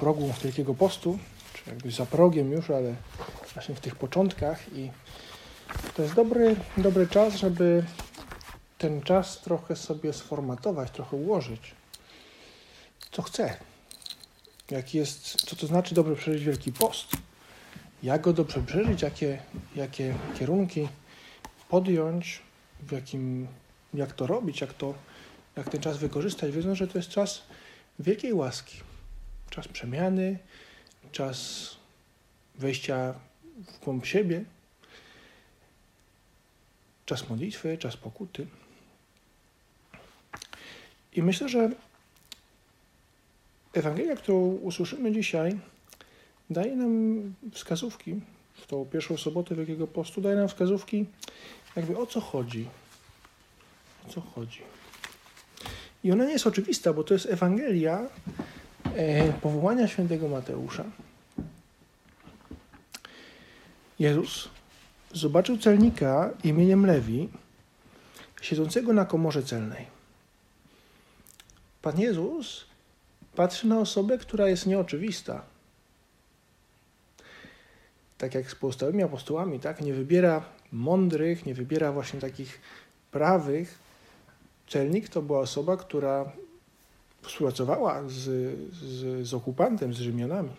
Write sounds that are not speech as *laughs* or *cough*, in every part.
progu Wielkiego Postu, czy jakby za progiem już, ale właśnie w tych początkach. I to jest dobry, dobry czas, żeby ten czas trochę sobie sformatować, trochę ułożyć. Co chcę, jak jest, co to znaczy dobrze przeżyć Wielki Post, jak go dobrze przeżyć, jakie, jakie kierunki podjąć, w jakim, jak to robić, jak, to, jak ten czas wykorzystać, wiedząc, że to jest czas wielkiej łaski, czas przemiany, czas wejścia w głąb siebie, czas modlitwy, czas pokuty. I myślę, że Ewangelia, którą usłyszymy dzisiaj, daje nam wskazówki, w tą pierwszą sobotę Wielkiego Postu, daje nam wskazówki, jakby o co chodzi. O co chodzi. I ona nie jest oczywista, bo to jest Ewangelia powołania świętego Mateusza. Jezus zobaczył celnika imieniem Lewi, siedzącego na komorze celnej. Pan Jezus patrzy na osobę, która jest nieoczywista. Tak jak z pozostałymi apostołami, tak? Nie wybiera mądrych, nie wybiera właśnie takich prawych. Celnik to była osoba, która współpracowała z, z, z okupantem, z Rzymianami.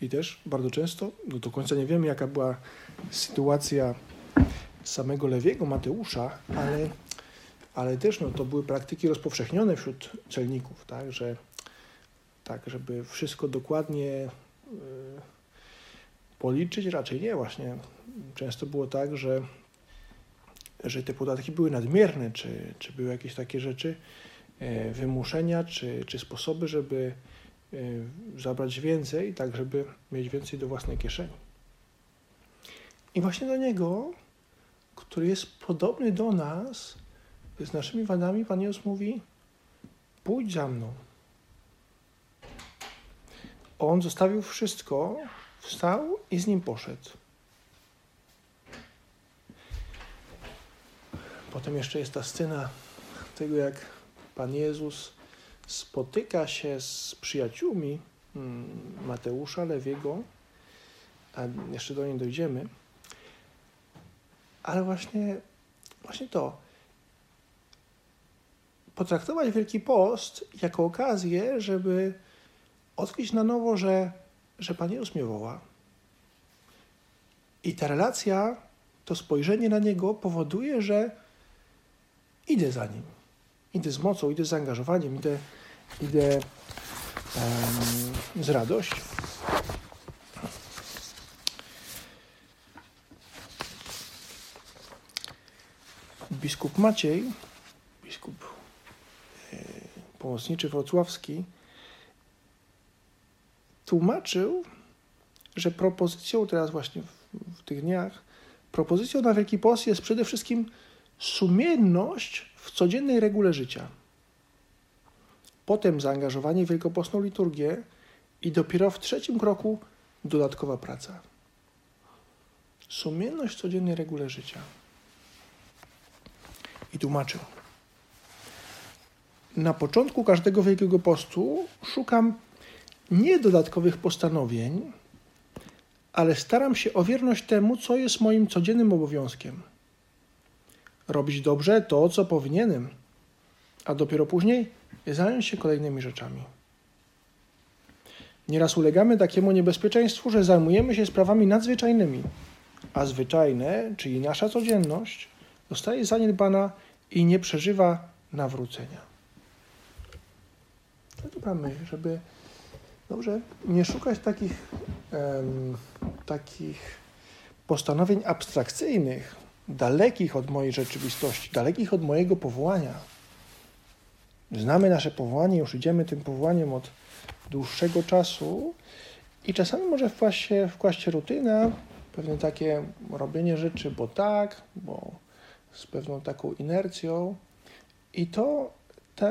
I też bardzo często, no do końca nie wiemy, jaka była sytuacja samego Lewiego, Mateusza, ale, ale też no, to były praktyki rozpowszechnione wśród celników, tak, że tak, żeby wszystko dokładnie y, policzyć, raczej nie. Właśnie często było tak, że, że te podatki były nadmierne, czy, czy były jakieś takie rzeczy, wymuszenia, czy, czy sposoby, żeby e, zabrać więcej, tak żeby mieć więcej do własnej kieszeni. I właśnie do niego, który jest podobny do nas, z naszymi wadami, Pan Jezus mówi: Pójdź za mną. On zostawił wszystko, wstał i z nim poszedł. Potem jeszcze jest ta scena tego, jak Pan Jezus spotyka się z przyjaciółmi mm, Mateusza, Lewiego, a jeszcze do niej dojdziemy. Ale właśnie, właśnie to. Potraktować Wielki Post jako okazję, żeby odkryć na nowo, że, że Pan Jezus mnie woła. I ta relacja, to spojrzenie na Niego powoduje, że idę za Nim. Idę z mocą, idę z zaangażowaniem, idę, idę um, z radością. Biskup Maciej, biskup e, pomocniczy wrocławski, tłumaczył, że propozycją teraz właśnie w, w tych dniach, propozycją na Wielki Post jest przede wszystkim sumienność w codziennej regule życia. Potem zaangażowanie w wielkopostną liturgię i dopiero w trzecim kroku dodatkowa praca. Sumienność w codziennej regule życia. I tłumaczył. Na początku każdego Wielkiego Postu szukam nie dodatkowych postanowień, ale staram się o wierność temu, co jest moim codziennym obowiązkiem. Robić dobrze to, co powinienem, a dopiero później zająć się kolejnymi rzeczami. Nieraz ulegamy takiemu niebezpieczeństwu, że zajmujemy się sprawami nadzwyczajnymi, a zwyczajne, czyli nasza codzienność, zostaje zaniedbana i nie przeżywa nawrócenia. Myśl, żeby Dobrze, nie szukać takich, takich postanowień abstrakcyjnych, dalekich od mojej rzeczywistości, dalekich od mojego powołania. Znamy nasze powołanie, już idziemy tym powołaniem od dłuższego czasu i czasami może wkłaść się, wkłaść się rutyna, pewne takie robienie rzeczy, bo tak, bo z pewną taką inercją i to ta,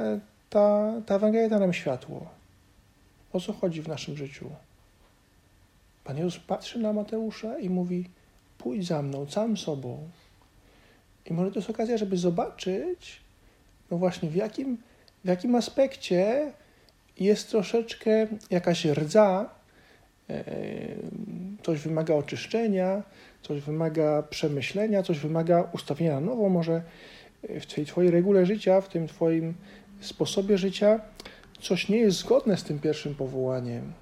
ta, ta Ewangelia da nam światło. O co chodzi w naszym życiu? Pan Jezus patrzy na Mateusza i mówi: Pójdź za mną, całym sobą. I może to jest okazja, żeby zobaczyć, no właśnie, w jakim, w jakim aspekcie jest troszeczkę jakaś rdza, e, coś wymaga oczyszczenia, coś wymaga przemyślenia, coś wymaga ustawienia na nowo, może w tej Twojej regule życia, w tym Twoim sposobie życia, coś nie jest zgodne z tym pierwszym powołaniem.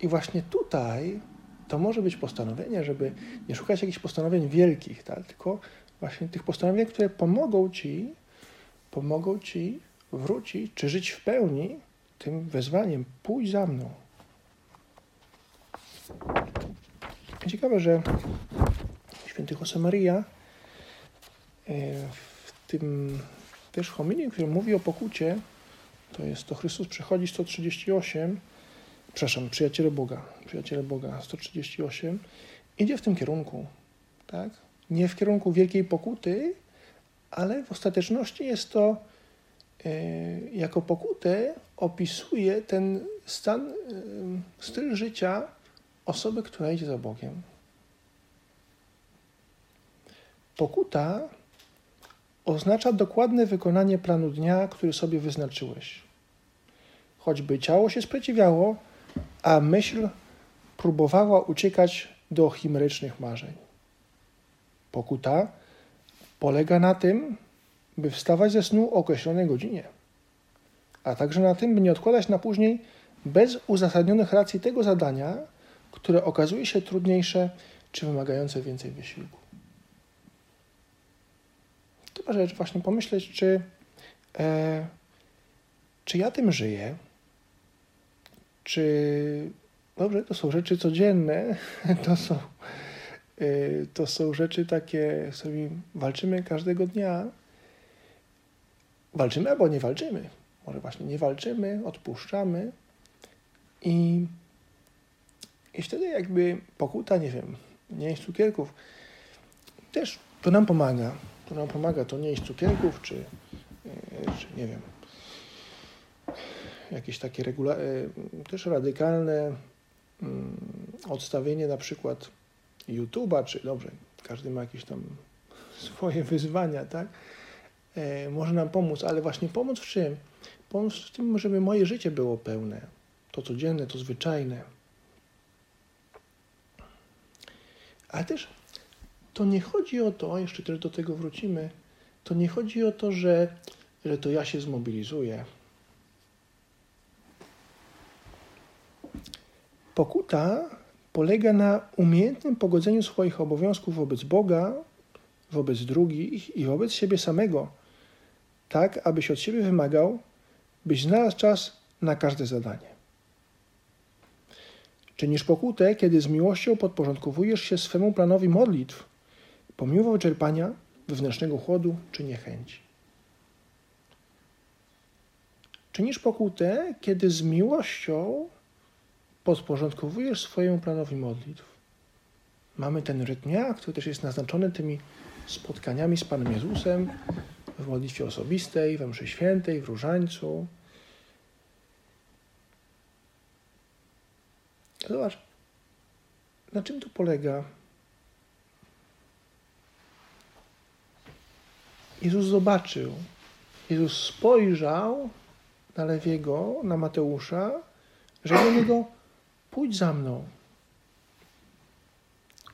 I właśnie tutaj to może być postanowienie, żeby nie szukać jakichś postanowień wielkich, tak? tylko właśnie tych postanowień, które pomogą Ci, pomogą Ci wrócić, czy żyć w pełni tym wezwaniem, pójdź za mną. Ciekawe, że święty Josemaria e, w tym też homilii, który mówi o pokucie, to jest to Chrystus przychodzi 138, przepraszam, przyjaciele Boga, przyjaciele Boga 138, idzie w tym kierunku, tak? Nie w kierunku wielkiej pokuty, ale w ostateczności jest to e, jako pokutę opisuje ten stan, e, styl życia osoby, która idzie za Bogiem. Pokuta oznacza dokładne wykonanie planu dnia, który sobie wyznaczyłeś. Choćby ciało się sprzeciwiało, a myśl próbowała uciekać do chimerycznych marzeń. Pokuta polega na tym, by wstawać ze snu o określonej godzinie, a także na tym, by nie odkładać na później bez uzasadnionych racji tego zadania, które okazuje się trudniejsze czy wymagające więcej wysiłku. Chyba rzecz właśnie pomyśleć, czy, e, czy ja tym żyję, czy dobrze, to są rzeczy codzienne, *laughs* to są, e, to są rzeczy takie, z którymi walczymy każdego dnia. Walczymy albo nie walczymy. Może właśnie nie walczymy, odpuszczamy i, i wtedy jakby pokuta, nie wiem, nie cukierków, też to nam pomaga to nam pomaga to nie jeść cukierków, czy, e, czy nie wiem, jakieś takie regula- e, też radykalne mm, odstawienie na przykład YouTube'a, czy dobrze, każdy ma jakieś tam *laughs* swoje wyzwania, tak? E, może nam pomóc, ale właśnie pomóc w czym? Pomóc w tym, żeby moje życie było pełne, to codzienne, to zwyczajne. Ale też to nie chodzi o to, jeszcze też do tego wrócimy, to nie chodzi o to, że, że to ja się zmobilizuję. Pokuta polega na umiejętnym pogodzeniu swoich obowiązków wobec Boga, wobec drugich i wobec siebie samego, tak abyś od siebie wymagał, byś znalazł czas na każde zadanie. Czynisz pokutę, kiedy z miłością podporządkowujesz się swemu planowi modlitw, pomimo wyczerpania, wewnętrznego chłodu czy niechęci. Czynisz pokutę, kiedy z miłością podporządkowujesz swojemu planowi modlitw. Mamy ten rytm który też jest naznaczony tymi spotkaniami z Panem Jezusem w modlitwie osobistej, we mszy świętej, w różańcu. Zobacz, na czym tu polega Jezus zobaczył. Jezus spojrzał na Lewiego, na Mateusza, że do niego pójdź za mną.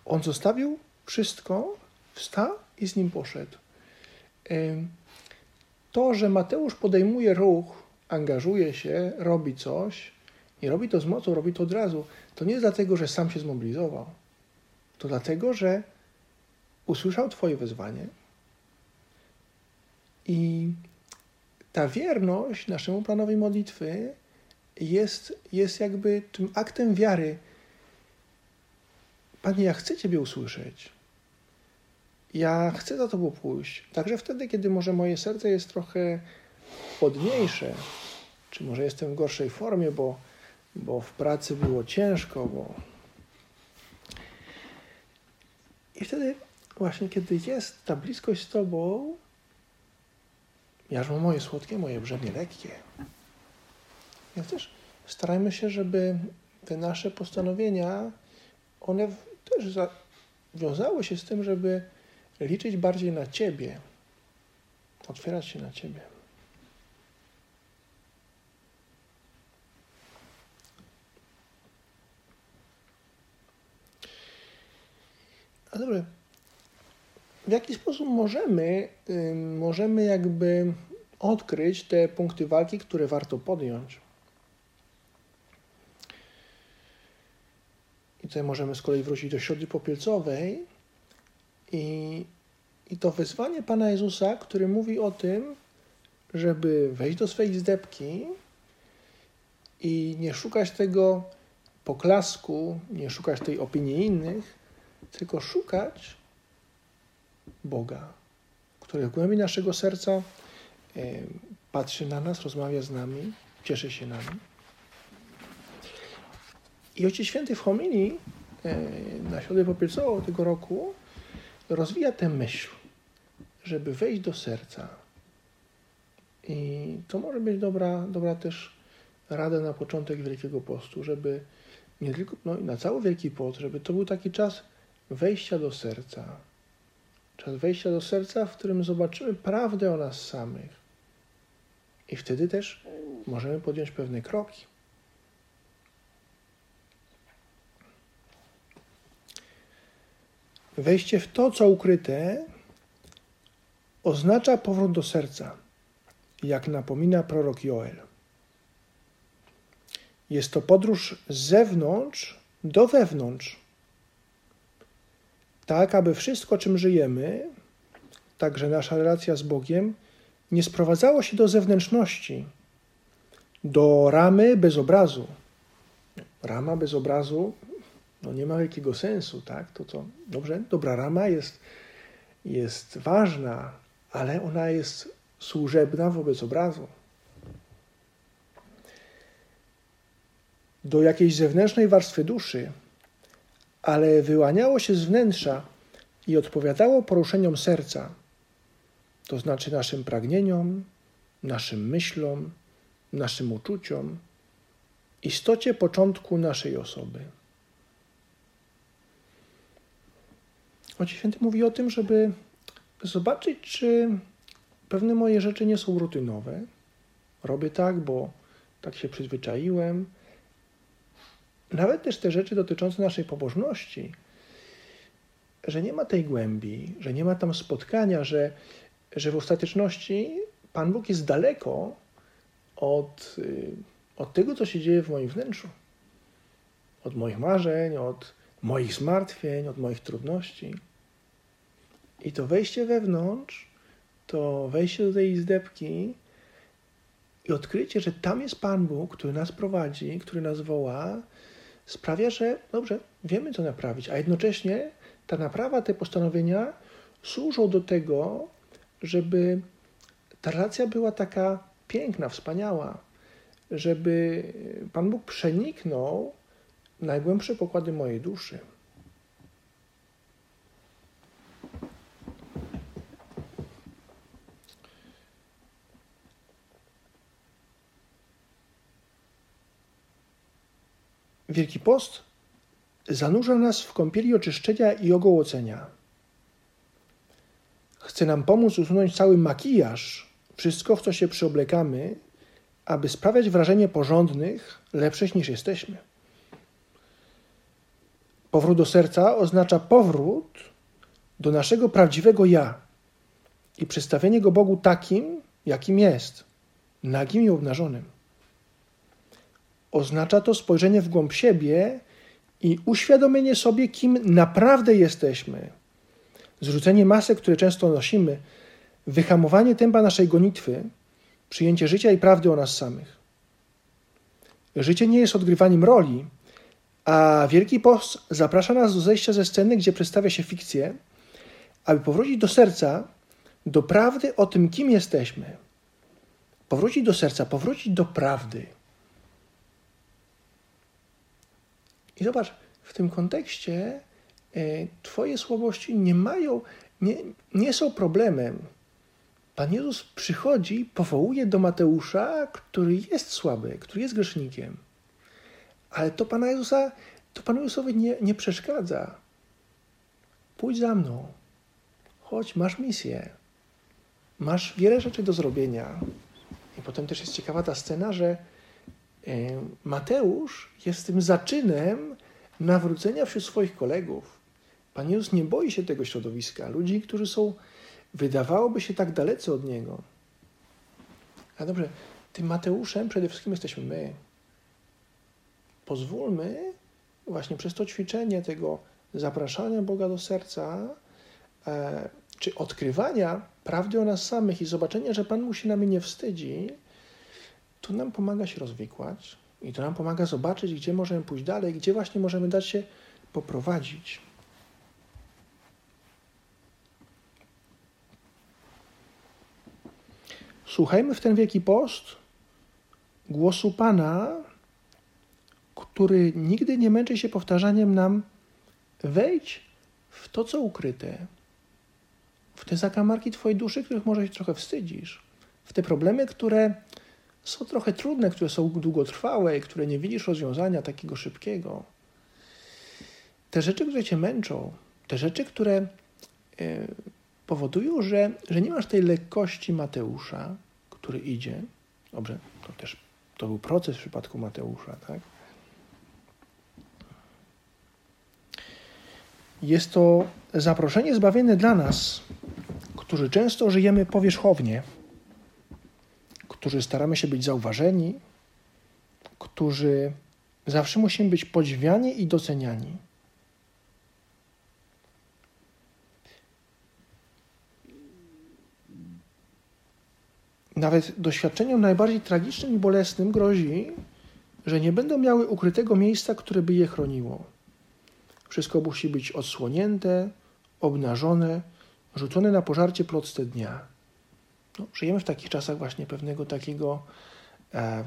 On zostawił wszystko, wstał i z nim poszedł. To, że Mateusz podejmuje ruch, angażuje się, robi coś, nie robi to z mocą, robi to od razu, to nie dlatego, że sam się zmobilizował. To dlatego, że usłyszał Twoje wezwanie, i ta wierność naszemu planowi modlitwy jest, jest jakby tym aktem wiary. Panie, ja chcę Ciebie usłyszeć. ja chcę za Tobą pójść. Także wtedy, kiedy może moje serce jest trochę chłodniejsze, czy może jestem w gorszej formie, bo, bo w pracy było ciężko, bo... I wtedy właśnie, kiedy jest ta bliskość z Tobą, jarzmo moje słodkie, moje brzemię lekkie. Więc też starajmy się, żeby te nasze postanowienia, one też wiązały się z tym, żeby liczyć bardziej na Ciebie, otwierać się na Ciebie. A dobrze, w jaki sposób możemy, możemy jakby odkryć te punkty walki, które warto podjąć? Tutaj możemy z kolei wrócić do środy popielcowej i, i to wezwanie Pana Jezusa, który mówi o tym, żeby wejść do swej zdebki i nie szukać tego poklasku, nie szukać tej opinii innych, tylko szukać Boga, który w głębi naszego serca e, patrzy na nas, rozmawia z nami, cieszy się nami. I Ojciec Święty w homilii e, na środę popielcową tego roku rozwija tę myśl, żeby wejść do serca. I to może być dobra, dobra też rada na początek Wielkiego Postu, żeby nie tylko no, na cały Wielki Post, żeby to był taki czas wejścia do serca. Czas wejścia do serca, w którym zobaczymy prawdę o nas samych. I wtedy też możemy podjąć pewne kroki. Wejście w to, co ukryte, oznacza powrót do serca, jak napomina prorok Joel. Jest to podróż z zewnątrz do wewnątrz, tak aby wszystko, czym żyjemy, także nasza relacja z Bogiem, nie sprowadzało się do zewnętrzności, do ramy bez obrazu. Rama bez obrazu no nie ma wielkiego sensu, tak? To co, dobrze, dobra rama jest, jest ważna, ale ona jest służebna wobec obrazu. Do jakiejś zewnętrznej warstwy duszy, ale wyłaniało się z wnętrza i odpowiadało poruszeniom serca, to znaczy naszym pragnieniom, naszym myślom, naszym uczuciom, istocie początku naszej osoby. Ojciec Święty mówi o tym, żeby zobaczyć, czy pewne moje rzeczy nie są rutynowe. Robię tak, bo tak się przyzwyczaiłem. Nawet też te rzeczy dotyczące naszej pobożności, że nie ma tej głębi, że nie ma tam spotkania, że, że w ostateczności Pan Bóg jest daleko od, y, od tego, co się dzieje w moim wnętrzu. Od moich marzeń, od moich zmartwień, od moich trudności. I to wejście wewnątrz, to wejście do tej izdebki i odkrycie, że tam jest Pan Bóg, który nas prowadzi, który nas woła, sprawia, że dobrze, wiemy co naprawić, a jednocześnie ta naprawa, te postanowienia służą do tego, żeby ta relacja była taka piękna, wspaniała, żeby Pan Bóg przeniknął najgłębsze pokłady mojej duszy. Wielki Post zanurza nas w kąpieli oczyszczenia i ogołocenia. Chce nam pomóc usunąć cały makijaż, wszystko, w co się przyoblekamy, aby sprawiać wrażenie porządnych, lepszych niż jesteśmy. Powrót do serca oznacza powrót do naszego prawdziwego ja i przedstawienie go Bogu takim, jakim jest, nagim i obnażonym. Oznacza to spojrzenie w głąb siebie i uświadomienie sobie, kim naprawdę jesteśmy. Zrzucenie masek, które często nosimy, wyhamowanie tempa naszej gonitwy, przyjęcie życia i prawdy o nas samych. Życie nie jest odgrywaniem roli, a Wielki Post zaprasza nas do zejścia ze sceny, gdzie przedstawia się fikcję, aby powrócić do serca, do prawdy o tym, kim jesteśmy. Powrócić do serca, powrócić do prawdy. I zobacz, w tym kontekście e, Twoje słabości nie mają, nie, nie są problemem. Pan Jezus przychodzi, powołuje do Mateusza, który jest słaby, który jest grzesznikiem. Ale to Pana Jezusa, to Panu Jezusowi nie, nie przeszkadza. Pójdź za mną. Chodź, masz misję. Masz wiele rzeczy do zrobienia. I potem też jest ciekawa ta scena, że Mateusz jest tym zaczynem nawrócenia wśród swoich kolegów. Pan Jezus nie boi się tego środowiska, ludzi, którzy są, wydawałoby się, tak dalece od Niego. A dobrze, tym Mateuszem przede wszystkim jesteśmy my. Pozwólmy właśnie przez to ćwiczenie tego zapraszania Boga do serca, e, czy odkrywania prawdy o nas samych i zobaczenia, że Pan mu się nami nie wstydzi, to nam pomaga się rozwikłać i to nam pomaga zobaczyć, gdzie możemy pójść dalej, gdzie właśnie możemy dać się poprowadzić. Słuchajmy w ten wielki post głosu Pana, który nigdy nie męczy się powtarzaniem nam: wejdź w to, co ukryte, w te zakamarki Twojej duszy, których może się trochę wstydzisz, w te problemy, które są trochę trudne, które są długotrwałe i które nie widzisz rozwiązania takiego szybkiego. Te rzeczy, które Cię męczą, te rzeczy, które e, powodują, że, że nie masz tej lekkości Mateusza, który idzie. Dobrze, to też to był proces w przypadku Mateusza, tak? Jest to zaproszenie zbawienne dla nas, którzy często żyjemy powierzchownie, którzy staramy się być zauważeni, którzy zawsze musimy być podziwiani i doceniani. Nawet doświadczeniom najbardziej tragicznym i bolesnym grozi, że nie będą miały ukrytego miejsca, które by je chroniło. Wszystko musi być odsłonięte, obnażone, rzucone na pożarcie plotce dnia. No, żyjemy w takich czasach właśnie pewnego takiego e,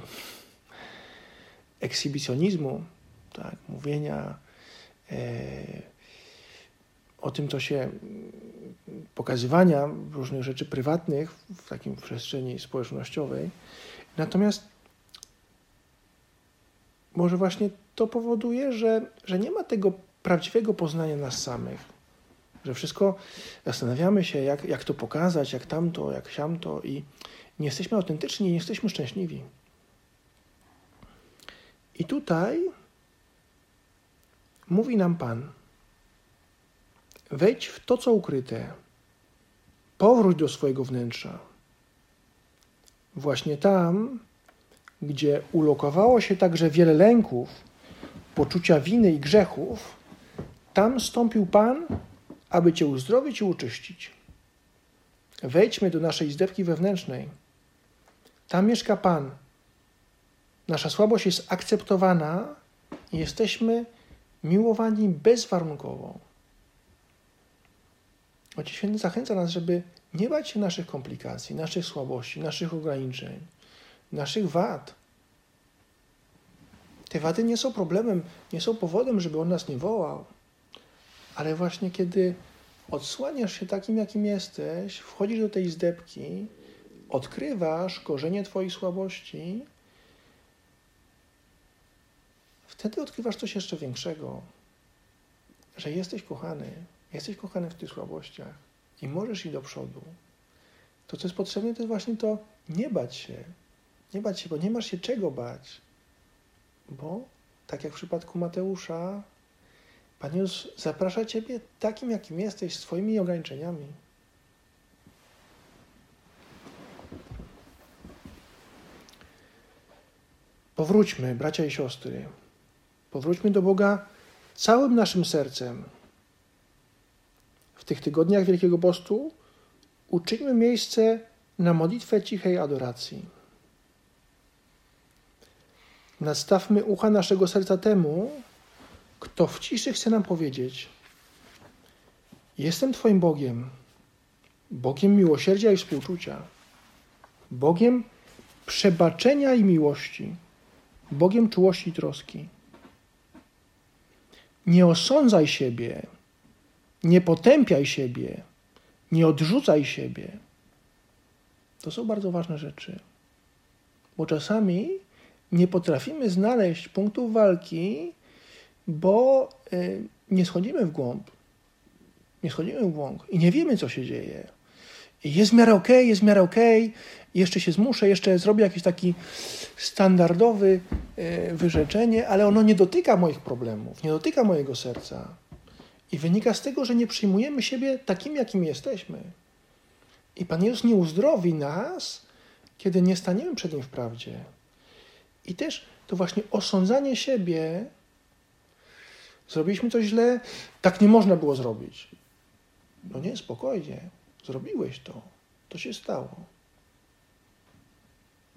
ekshibicjonizmu, tak, mówienia e, o tym, co się pokazywania różnych rzeczy prywatnych w takim przestrzeni społecznościowej. Natomiast może właśnie to powoduje, że, że nie ma tego prawdziwego poznania nas samych że wszystko zastanawiamy się, jak, jak to pokazać, jak tamto, jak siamto i nie jesteśmy autentyczni, nie jesteśmy szczęśliwi. I tutaj mówi nam Pan, wejdź w to, co ukryte, powróć do swojego wnętrza. Właśnie tam, gdzie ulokowało się także wiele lęków, poczucia winy i grzechów, tam stąpił Pan aby Cię uzdrowić i uczyścić. Wejdźmy do naszej izdebki wewnętrznej. Tam mieszka Pan. Nasza słabość jest akceptowana i jesteśmy miłowani bezwarunkowo. Ojciec Święty zachęca nas, żeby nie bać się naszych komplikacji, naszych słabości, naszych ograniczeń, naszych wad. Te wady nie są problemem, nie są powodem, żeby on nas nie wołał. Ale właśnie kiedy odsłaniasz się takim, jakim jesteś, wchodzisz do tej zdebki, odkrywasz korzenie Twoich słabości, wtedy odkrywasz coś jeszcze większego, że jesteś kochany, jesteś kochany w tych słabościach i możesz iść do przodu. To, co jest potrzebne, to jest właśnie to nie bać się. Nie bać się, bo nie masz się czego bać. Bo, tak jak w przypadku Mateusza, Pan Jezus zaprasza Ciebie takim, jakim jesteś, swoimi ograniczeniami. Powróćmy, bracia i siostry, powróćmy do Boga całym naszym sercem. W tych tygodniach Wielkiego Postu uczyńmy miejsce na modlitwę cichej adoracji. Nastawmy ucha naszego serca temu, kto w ciszy chce nam powiedzieć: jestem Twoim Bogiem, Bogiem miłosierdzia i współczucia, Bogiem przebaczenia i miłości, Bogiem czułości i troski. Nie osądzaj siebie, nie potępiaj siebie, nie odrzucaj siebie. To są bardzo ważne rzeczy, bo czasami nie potrafimy znaleźć punktów walki, bo y, nie schodzimy w głąb. Nie schodzimy w głąb i nie wiemy, co się dzieje. Jest w miarę okej, okay, jest w miarę okej, okay, jeszcze się zmuszę, jeszcze zrobię jakiś taki standardowy y, wyrzeczenie, ale ono nie dotyka moich problemów, nie dotyka mojego serca. I wynika z tego, że nie przyjmujemy siebie takim, jakim jesteśmy. I Pan Jezus nie uzdrowi nas, kiedy nie staniemy przed Nim w prawdzie. I też to właśnie osądzanie siebie, zrobiliśmy coś źle, tak nie można było zrobić. No nie, spokojnie, zrobiłeś to, to się stało.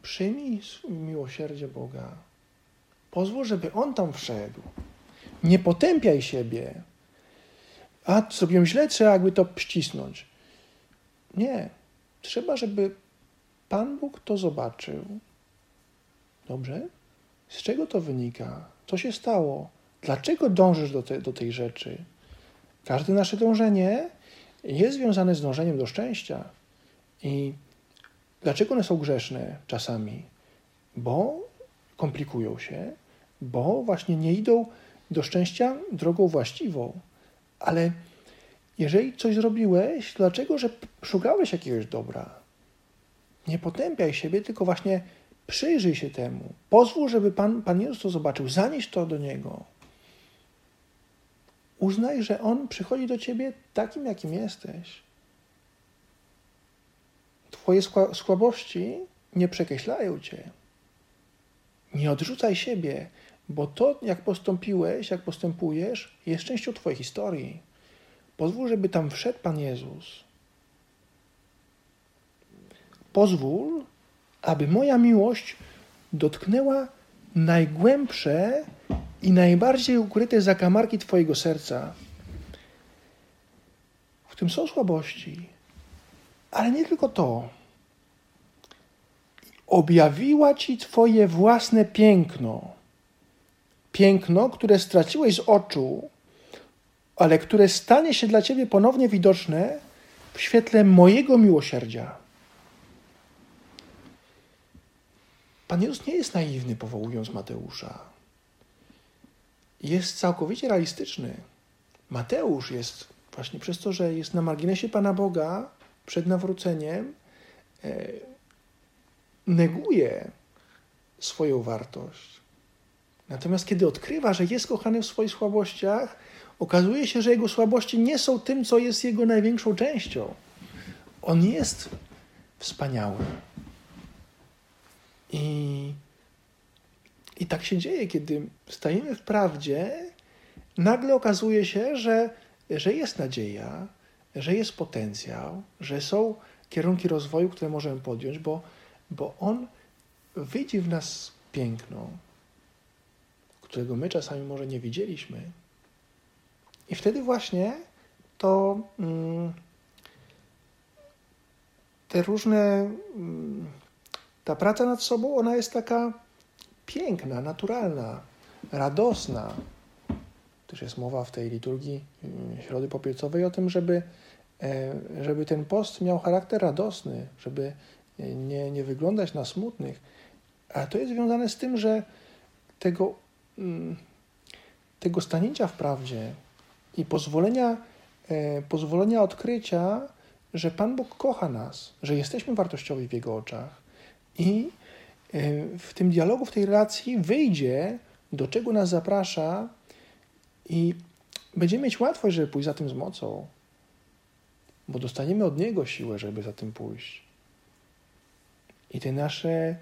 Przyjmij miłosierdzie Boga. Pozwól, żeby On tam wszedł. Nie potępiaj siebie. A zrobiłem źle, trzeba jakby to ścisnąć. Nie. Trzeba, żeby Pan Bóg to zobaczył. Dobrze? Z czego to wynika? Co się stało? Dlaczego dążysz do, te, do tej rzeczy? Każde nasze dążenie jest związane z dążeniem do szczęścia. I dlaczego one są grzeszne czasami? Bo komplikują się, bo właśnie nie idą do szczęścia drogą właściwą. Ale jeżeli coś zrobiłeś, dlaczego, że szukałeś jakiegoś dobra? Nie potępiaj siebie, tylko właśnie przyjrzyj się temu. Pozwól, żeby Pan, Pan Jezus to zobaczył. Zanieś to do Niego. Uznaj, że On przychodzi do Ciebie takim, jakim jesteś. Twoje słabości nie przekreślają Cię. Nie odrzucaj siebie, bo to, jak postąpiłeś, jak postępujesz, jest częścią Twojej historii. Pozwól, żeby tam wszedł Pan Jezus. Pozwól, aby moja miłość dotknęła najgłębsze i najbardziej ukryte zakamarki Twojego serca. W tym są słabości, ale nie tylko to. Objawiła Ci Twoje własne piękno. Piękno, które straciłeś z oczu, ale które stanie się dla Ciebie ponownie widoczne w świetle mojego miłosierdzia. Pan Jezus nie jest naiwny, powołując Mateusza. Jest całkowicie realistyczny. Mateusz jest właśnie przez to, że jest na marginesie Pana Boga przed nawróceniem, e, neguje swoją wartość. Natomiast kiedy odkrywa, że jest kochany w swoich słabościach, okazuje się, że jego słabości nie są tym, co jest jego największą częścią. On jest wspaniały. I, I tak się dzieje, kiedy stajemy w prawdzie, nagle okazuje się, że, że jest nadzieja, że jest potencjał, że są kierunki rozwoju, które możemy podjąć, bo, bo On widzi w nas piękno, którego my czasami może nie widzieliśmy. I wtedy właśnie to mm, te różne mm, ta praca nad sobą, ona jest taka piękna, naturalna, radosna. Też jest mowa w tej liturgii mm, Środy Popielcowej o tym, żeby, e, żeby ten post miał charakter radosny, żeby nie, nie wyglądać na smutnych. A to jest związane z tym, że tego, mm, tego stanięcia w prawdzie i pozwolenia, e, pozwolenia odkrycia, że Pan Bóg kocha nas, że jesteśmy wartościowi w Jego oczach, i e, w tym dialogu, w tej relacji wyjdzie, do czego nas zaprasza, i będziemy mieć łatwość, żeby pójść za tym z mocą, bo dostaniemy od Niego siłę, żeby za tym pójść. I te nasze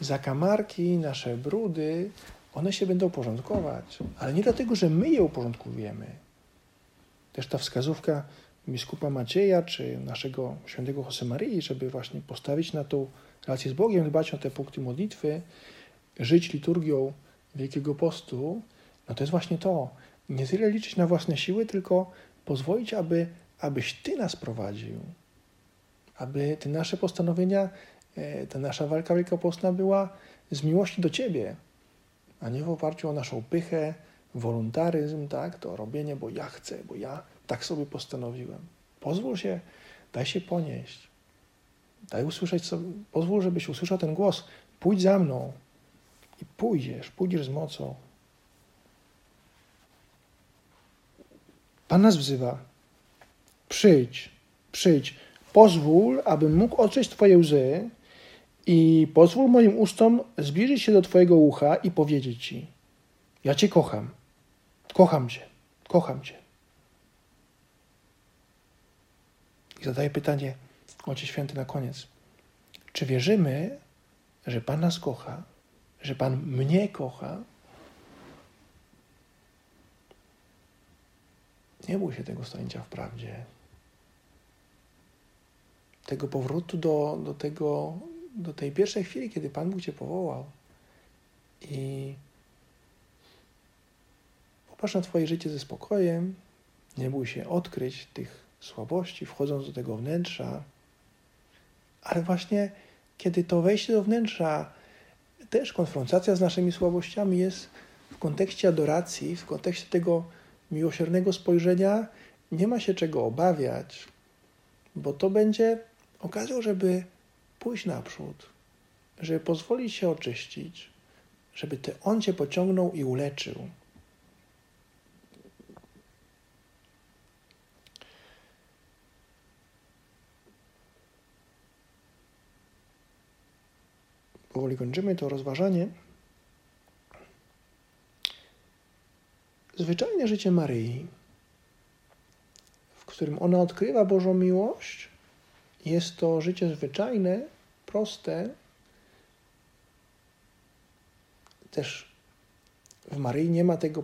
zakamarki, nasze brudy, one się będą porządkować, ale nie dlatego, że my je uporządkujemy. Też ta wskazówka biskupa Macieja czy naszego świętego Josemarii, żeby właśnie postawić na tą relację z Bogiem, dbać o te punkty modlitwy, żyć liturgią Wielkiego Postu, no to jest właśnie to. Nie tyle liczyć na własne siły, tylko pozwolić, aby abyś Ty nas prowadził, aby te nasze postanowienia, e, ta nasza walka wielkopostna była z miłości do Ciebie, a nie w oparciu o naszą pychę, wolontaryzm, tak, to robienie, bo ja chcę, bo ja tak sobie postanowiłem. Pozwól się, daj się ponieść. Daj usłyszeć pozwól, żebyś usłyszał ten głos. Pójdź za mną. I pójdziesz, pójdziesz z mocą. Pan nas wzywa. Przyjdź, przyjdź. Pozwól, abym mógł otrzeć Twoje łzy i pozwól moim ustom zbliżyć się do Twojego ucha i powiedzieć Ci: Ja Cię kocham. Kocham Cię. Kocham Cię. I zadaję pytanie, Ojcze Święty, na koniec. Czy wierzymy, że Pan nas kocha, że Pan mnie kocha? Nie bój się tego stanięcia w prawdzie. Tego powrotu do, do, tego, do tej pierwszej chwili, kiedy Pan Bóg Cię powołał. I popatrz na Twoje życie ze spokojem. Nie bój się odkryć tych słabości, wchodząc do tego wnętrza. Ale właśnie kiedy to wejście do wnętrza, też konfrontacja z naszymi słabościami jest w kontekście adoracji, w kontekście tego miłosiernego spojrzenia, nie ma się czego obawiać, bo to będzie okazją, żeby pójść naprzód, żeby pozwolić się oczyścić, żeby to On Cię pociągnął i uleczył. Powoli kończymy to rozważanie. Zwyczajne życie Maryi, w którym ona odkrywa Bożą miłość, jest to życie zwyczajne, proste. Też w Maryi nie ma tego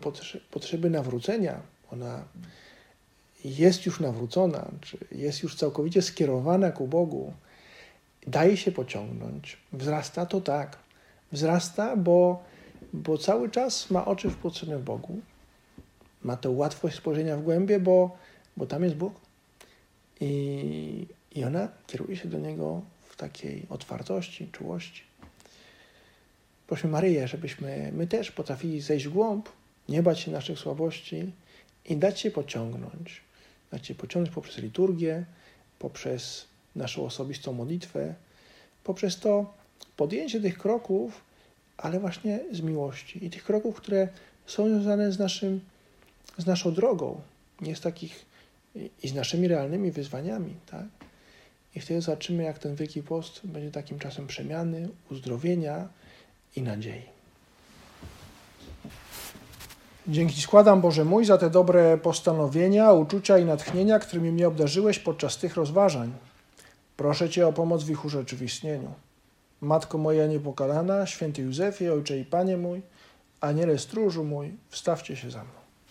potrzeby nawrócenia. Ona jest już nawrócona, czy jest już całkowicie skierowana ku Bogu daje się pociągnąć. Wzrasta to tak. Wzrasta, bo, bo cały czas ma oczy wpłacone w Bogu. Ma tę łatwość spojrzenia w głębie, bo, bo tam jest Bóg. I, I ona kieruje się do Niego w takiej otwartości, czułości. Prośmy Maryję, żebyśmy my też potrafili zejść w głąb, nie bać się naszych słabości i dać się pociągnąć. Dać się pociągnąć poprzez liturgię, poprzez naszą osobistą modlitwę, poprzez to podjęcie tych kroków, ale właśnie z miłości i tych kroków, które są związane z, naszym, z naszą drogą, nie z takich i z naszymi realnymi wyzwaniami, tak? I wtedy zobaczymy, jak ten Wielki Post będzie takim czasem przemiany, uzdrowienia i nadziei. Dzięki składam, Boże mój, za te dobre postanowienia, uczucia i natchnienia, którymi mnie obdarzyłeś podczas tych rozważań. Proszę Cię o pomoc w ich urzeczywistnieniu. Matko moja niepokalana, święty Józefie, Ojcze i Panie mój, Aniele stróżu mój, wstawcie się za mną.